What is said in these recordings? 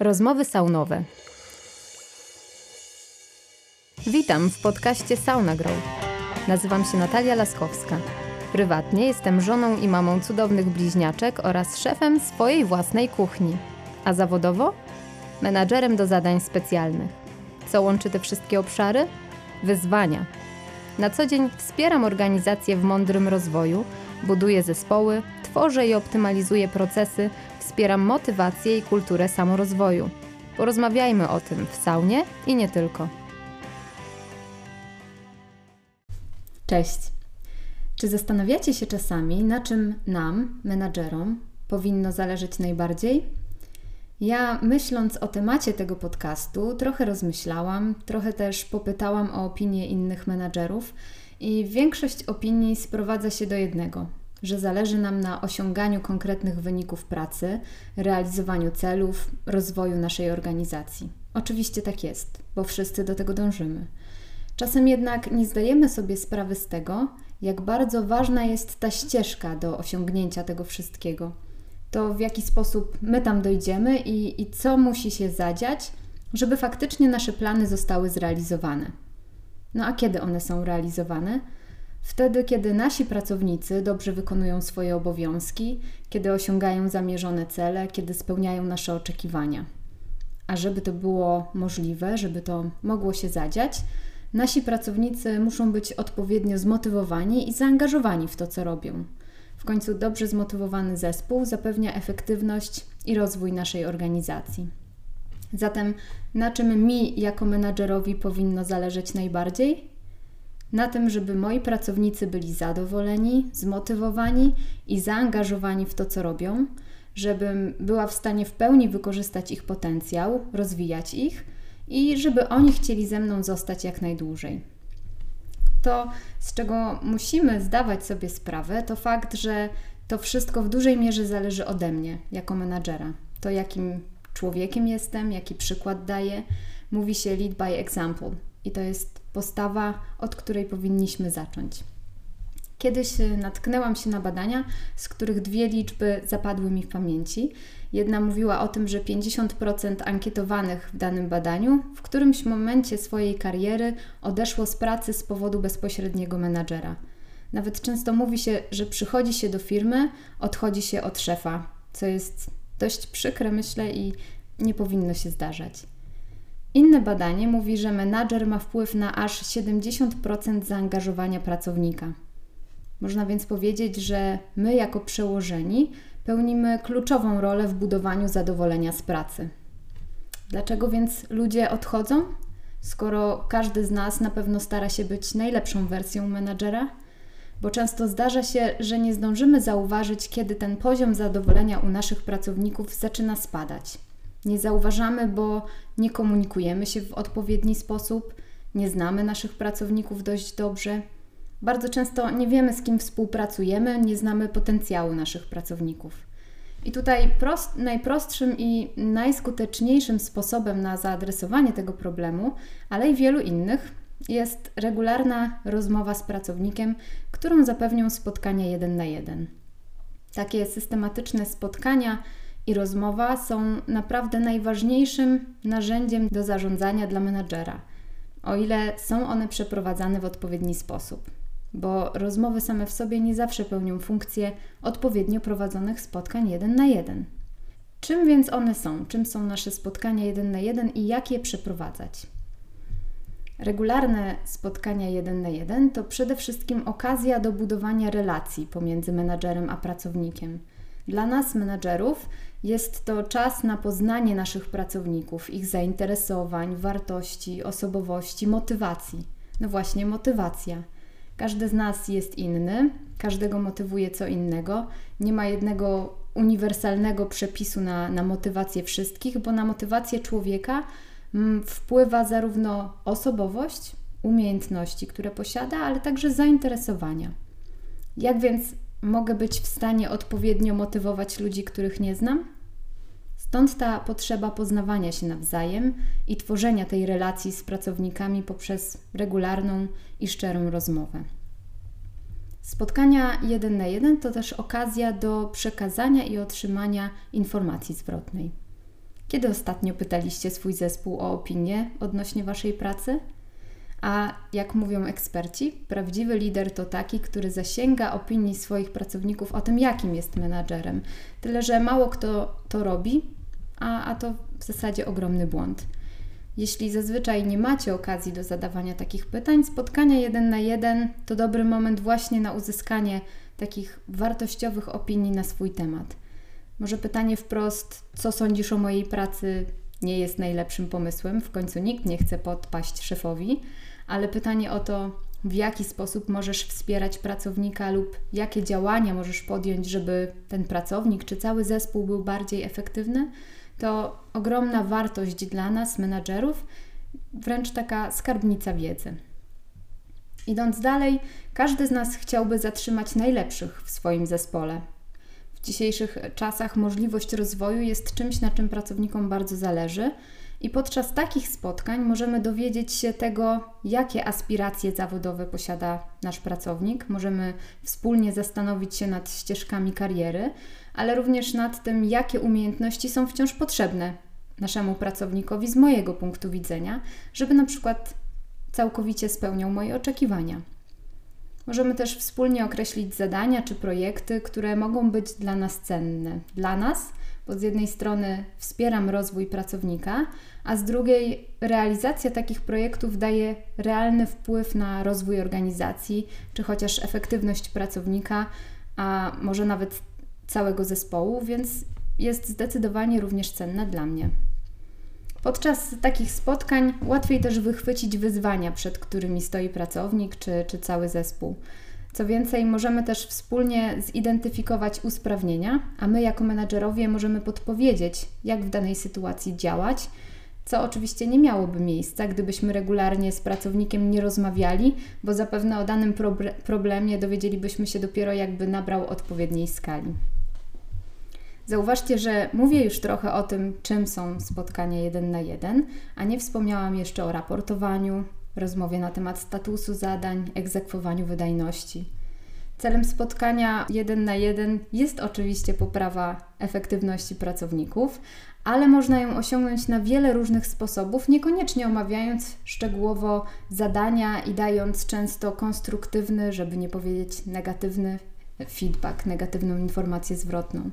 Rozmowy saunowe. Witam w podcaście Sauna Grow. Nazywam się Natalia Laskowska. Prywatnie jestem żoną i mamą cudownych bliźniaczek oraz szefem swojej własnej kuchni. A zawodowo? Menadżerem do zadań specjalnych. Co łączy te wszystkie obszary? Wyzwania. Na co dzień wspieram organizacje w mądrym rozwoju, buduję zespoły, tworzę i optymalizuję procesy, wspieram motywację i kulturę samorozwoju. Porozmawiajmy o tym w saunie i nie tylko. Cześć. Czy zastanawiacie się czasami, na czym nam, menadżerom, powinno zależeć najbardziej? Ja, myśląc o temacie tego podcastu, trochę rozmyślałam, trochę też popytałam o opinie innych menadżerów, i większość opinii sprowadza się do jednego: że zależy nam na osiąganiu konkretnych wyników pracy, realizowaniu celów, rozwoju naszej organizacji. Oczywiście tak jest, bo wszyscy do tego dążymy. Czasem jednak nie zdajemy sobie sprawy z tego, jak bardzo ważna jest ta ścieżka do osiągnięcia tego wszystkiego. To w jaki sposób my tam dojdziemy i, i co musi się zadziać, żeby faktycznie nasze plany zostały zrealizowane. No a kiedy one są realizowane? Wtedy, kiedy nasi pracownicy dobrze wykonują swoje obowiązki, kiedy osiągają zamierzone cele, kiedy spełniają nasze oczekiwania. A żeby to było możliwe, żeby to mogło się zadziać, nasi pracownicy muszą być odpowiednio zmotywowani i zaangażowani w to, co robią. W końcu dobrze zmotywowany zespół zapewnia efektywność i rozwój naszej organizacji. Zatem na czym mi jako menadżerowi powinno zależeć najbardziej? Na tym, żeby moi pracownicy byli zadowoleni, zmotywowani i zaangażowani w to, co robią, żebym była w stanie w pełni wykorzystać ich potencjał, rozwijać ich i żeby oni chcieli ze mną zostać jak najdłużej. To, z czego musimy zdawać sobie sprawę, to fakt, że to wszystko w dużej mierze zależy ode mnie jako menadżera. To, jakim człowiekiem jestem, jaki przykład daję. Mówi się lead by example i to jest postawa, od której powinniśmy zacząć. Kiedyś e, natknęłam się na badania, z których dwie liczby zapadły mi w pamięci. Jedna mówiła o tym, że 50% ankietowanych w danym badaniu w którymś momencie swojej kariery odeszło z pracy z powodu bezpośredniego menadżera. Nawet często mówi się, że przychodzi się do firmy, odchodzi się od szefa, co jest dość przykre, myślę, i nie powinno się zdarzać. Inne badanie mówi, że menadżer ma wpływ na aż 70% zaangażowania pracownika. Można więc powiedzieć, że my, jako przełożeni, pełnimy kluczową rolę w budowaniu zadowolenia z pracy. Dlaczego więc ludzie odchodzą? Skoro każdy z nas na pewno stara się być najlepszą wersją menadżera? bo często zdarza się, że nie zdążymy zauważyć, kiedy ten poziom zadowolenia u naszych pracowników zaczyna spadać. Nie zauważamy, bo nie komunikujemy się w odpowiedni sposób, nie znamy naszych pracowników dość dobrze. Bardzo często nie wiemy, z kim współpracujemy, nie znamy potencjału naszych pracowników. I tutaj prost, najprostszym i najskuteczniejszym sposobem na zaadresowanie tego problemu, ale i wielu innych, jest regularna rozmowa z pracownikiem, którą zapewnią spotkania jeden na jeden. Takie systematyczne spotkania i rozmowa są naprawdę najważniejszym narzędziem do zarządzania dla menadżera, o ile są one przeprowadzane w odpowiedni sposób, bo rozmowy same w sobie nie zawsze pełnią funkcję odpowiednio prowadzonych spotkań jeden na jeden. Czym więc one są? Czym są nasze spotkania jeden na jeden i jak je przeprowadzać? Regularne spotkania jeden na jeden to przede wszystkim okazja do budowania relacji pomiędzy menadżerem a pracownikiem. Dla nas, menadżerów, jest to czas na poznanie naszych pracowników, ich zainteresowań, wartości, osobowości, motywacji. No właśnie, motywacja. Każdy z nas jest inny, każdego motywuje co innego. Nie ma jednego uniwersalnego przepisu na, na motywację wszystkich, bo na motywację człowieka wpływa zarówno osobowość, umiejętności, które posiada, ale także zainteresowania. Jak więc mogę być w stanie odpowiednio motywować ludzi, których nie znam? Stąd ta potrzeba poznawania się nawzajem i tworzenia tej relacji z pracownikami poprzez regularną i szczerą rozmowę. Spotkania jeden na jeden to też okazja do przekazania i otrzymania informacji zwrotnej. Kiedy ostatnio pytaliście swój zespół o opinię odnośnie waszej pracy? A jak mówią eksperci, prawdziwy lider to taki, który zasięga opinii swoich pracowników o tym, jakim jest menadżerem. Tyle, że mało kto to robi, a, a to w zasadzie ogromny błąd. Jeśli zazwyczaj nie macie okazji do zadawania takich pytań, spotkania jeden na jeden to dobry moment właśnie na uzyskanie takich wartościowych opinii na swój temat. Może pytanie wprost, co sądzisz o mojej pracy, nie jest najlepszym pomysłem, w końcu nikt nie chce podpaść szefowi, ale pytanie o to, w jaki sposób możesz wspierać pracownika lub jakie działania możesz podjąć, żeby ten pracownik czy cały zespół był bardziej efektywny, to ogromna wartość dla nas, menadżerów, wręcz taka skarbnica wiedzy. Idąc dalej, każdy z nas chciałby zatrzymać najlepszych w swoim zespole. Dzisiejszych czasach możliwość rozwoju jest czymś, na czym pracownikom bardzo zależy, i podczas takich spotkań możemy dowiedzieć się tego, jakie aspiracje zawodowe posiada nasz pracownik. Możemy wspólnie zastanowić się nad ścieżkami kariery, ale również nad tym, jakie umiejętności są wciąż potrzebne naszemu pracownikowi z mojego punktu widzenia, żeby na przykład całkowicie spełniał moje oczekiwania. Możemy też wspólnie określić zadania czy projekty, które mogą być dla nas cenne. Dla nas, bo z jednej strony wspieram rozwój pracownika, a z drugiej realizacja takich projektów daje realny wpływ na rozwój organizacji, czy chociaż efektywność pracownika, a może nawet całego zespołu, więc jest zdecydowanie również cenna dla mnie. Podczas takich spotkań łatwiej też wychwycić wyzwania, przed którymi stoi pracownik czy, czy cały zespół. Co więcej, możemy też wspólnie zidentyfikować usprawnienia, a my jako menadżerowie możemy podpowiedzieć, jak w danej sytuacji działać, co oczywiście nie miałoby miejsca, gdybyśmy regularnie z pracownikiem nie rozmawiali, bo zapewne o danym problemie dowiedzielibyśmy się dopiero, jakby nabrał odpowiedniej skali. Zauważcie, że mówię już trochę o tym, czym są spotkania jeden na jeden, a nie wspomniałam jeszcze o raportowaniu, rozmowie na temat statusu zadań, egzekwowaniu wydajności. Celem spotkania jeden na jeden jest oczywiście poprawa efektywności pracowników, ale można ją osiągnąć na wiele różnych sposobów, niekoniecznie omawiając szczegółowo zadania i dając często konstruktywny, żeby nie powiedzieć negatywny feedback, negatywną informację zwrotną.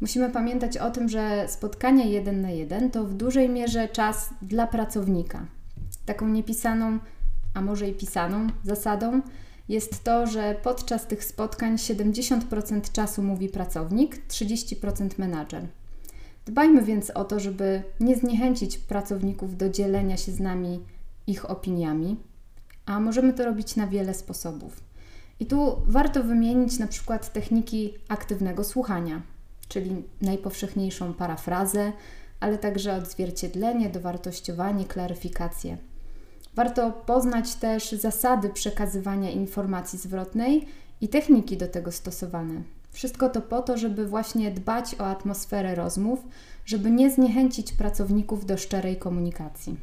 Musimy pamiętać o tym, że spotkanie jeden na jeden to w dużej mierze czas dla pracownika. Taką niepisaną, a może i pisaną zasadą jest to, że podczas tych spotkań 70% czasu mówi pracownik, 30% menadżer. Dbajmy więc o to, żeby nie zniechęcić pracowników do dzielenia się z nami ich opiniami, a możemy to robić na wiele sposobów. I tu warto wymienić na przykład techniki aktywnego słuchania, czyli najpowszechniejszą parafrazę, ale także odzwierciedlenie, dowartościowanie, klaryfikację. Warto poznać też zasady przekazywania informacji zwrotnej i techniki do tego stosowane. Wszystko to po to, żeby właśnie dbać o atmosferę rozmów, żeby nie zniechęcić pracowników do szczerej komunikacji.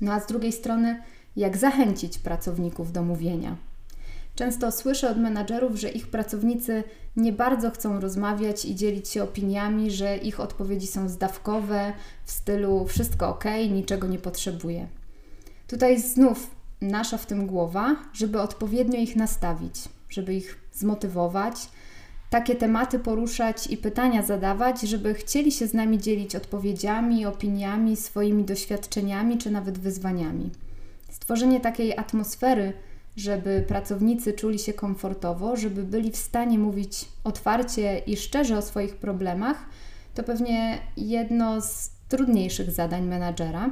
No a z drugiej strony, jak zachęcić pracowników do mówienia? Często słyszę od menadżerów, że ich pracownicy nie bardzo chcą rozmawiać i dzielić się opiniami, że ich odpowiedzi są zdawkowe, w stylu wszystko ok, niczego nie potrzebuję. Tutaj znów nasza w tym głowa, żeby odpowiednio ich nastawić, żeby ich zmotywować, takie tematy poruszać i pytania zadawać, żeby chcieli się z nami dzielić odpowiedziami, opiniami, swoimi doświadczeniami czy nawet wyzwaniami. Stworzenie takiej atmosfery, żeby pracownicy czuli się komfortowo, żeby byli w stanie mówić otwarcie i szczerze o swoich problemach, to pewnie jedno z trudniejszych zadań menadżera.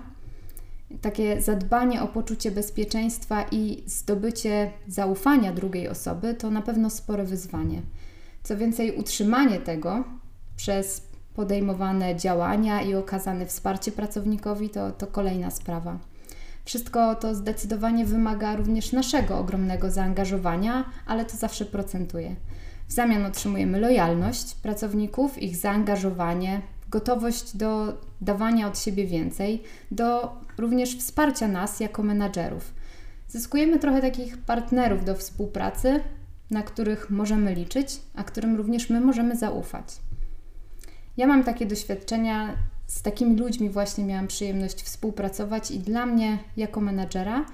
Takie zadbanie o poczucie bezpieczeństwa i zdobycie zaufania drugiej osoby to na pewno spore wyzwanie. Co więcej, utrzymanie tego przez podejmowane działania i okazane wsparcie pracownikowi to, to kolejna sprawa. Wszystko to zdecydowanie wymaga również naszego ogromnego zaangażowania, ale to zawsze procentuje. W zamian otrzymujemy lojalność pracowników, ich zaangażowanie, gotowość do dawania od siebie więcej, do również wsparcia nas jako menadżerów. Zyskujemy trochę takich partnerów do współpracy, na których możemy liczyć, a którym również my możemy zaufać. Ja mam takie doświadczenia z takimi ludźmi właśnie miałam przyjemność współpracować i dla mnie jako menadżera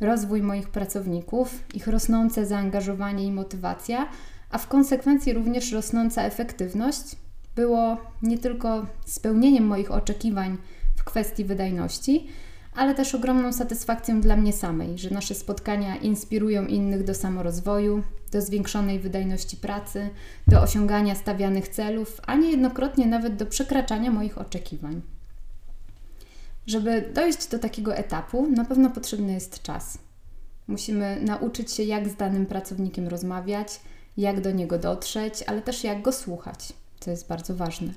rozwój moich pracowników, ich rosnące zaangażowanie i motywacja, a w konsekwencji również rosnąca efektywność było nie tylko spełnieniem moich oczekiwań w kwestii wydajności, ale też ogromną satysfakcją dla mnie samej, że nasze spotkania inspirują innych do samorozwoju, do zwiększonej wydajności pracy, do osiągania stawianych celów, a niejednokrotnie nawet do przekraczania moich oczekiwań. Żeby dojść do takiego etapu, na pewno potrzebny jest czas. Musimy nauczyć się, jak z danym pracownikiem rozmawiać, jak do niego dotrzeć, ale też jak go słuchać, co jest bardzo ważne.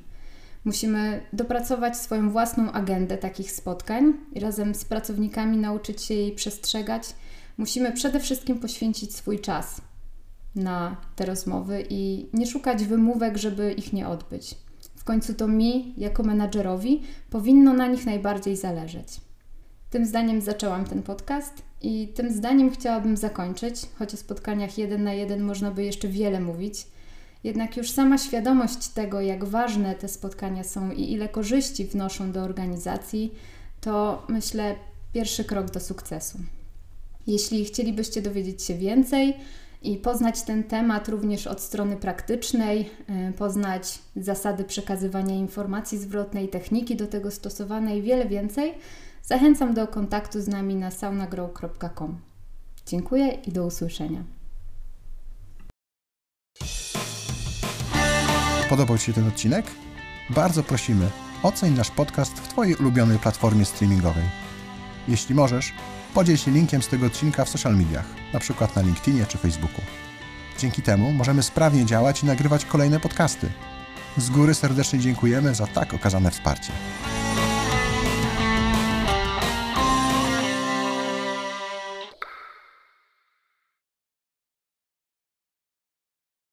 Musimy dopracować swoją własną agendę takich spotkań i razem z pracownikami nauczyć się jej przestrzegać. Musimy przede wszystkim poświęcić swój czas na te rozmowy i nie szukać wymówek, żeby ich nie odbyć. W końcu to mi, jako menadżerowi, powinno na nich najbardziej zależeć. Tym zdaniem zaczęłam ten podcast i tym zdaniem chciałabym zakończyć, choć o spotkaniach jeden na jeden można by jeszcze wiele mówić. Jednak już sama świadomość tego, jak ważne te spotkania są i ile korzyści wnoszą do organizacji, to myślę pierwszy krok do sukcesu. Jeśli chcielibyście dowiedzieć się więcej i poznać ten temat również od strony praktycznej, y, poznać zasady przekazywania informacji zwrotnej, techniki do tego stosowane i wiele więcej, zachęcam do kontaktu z nami na saunagrow.com. Dziękuję i do usłyszenia. Podobał Ci się ten odcinek? Bardzo prosimy, oceń nasz podcast w Twojej ulubionej platformie streamingowej. Jeśli możesz, podziel się linkiem z tego odcinka w social mediach, np. na LinkedInie czy Facebooku. Dzięki temu możemy sprawnie działać i nagrywać kolejne podcasty. Z góry serdecznie dziękujemy za tak okazane wsparcie.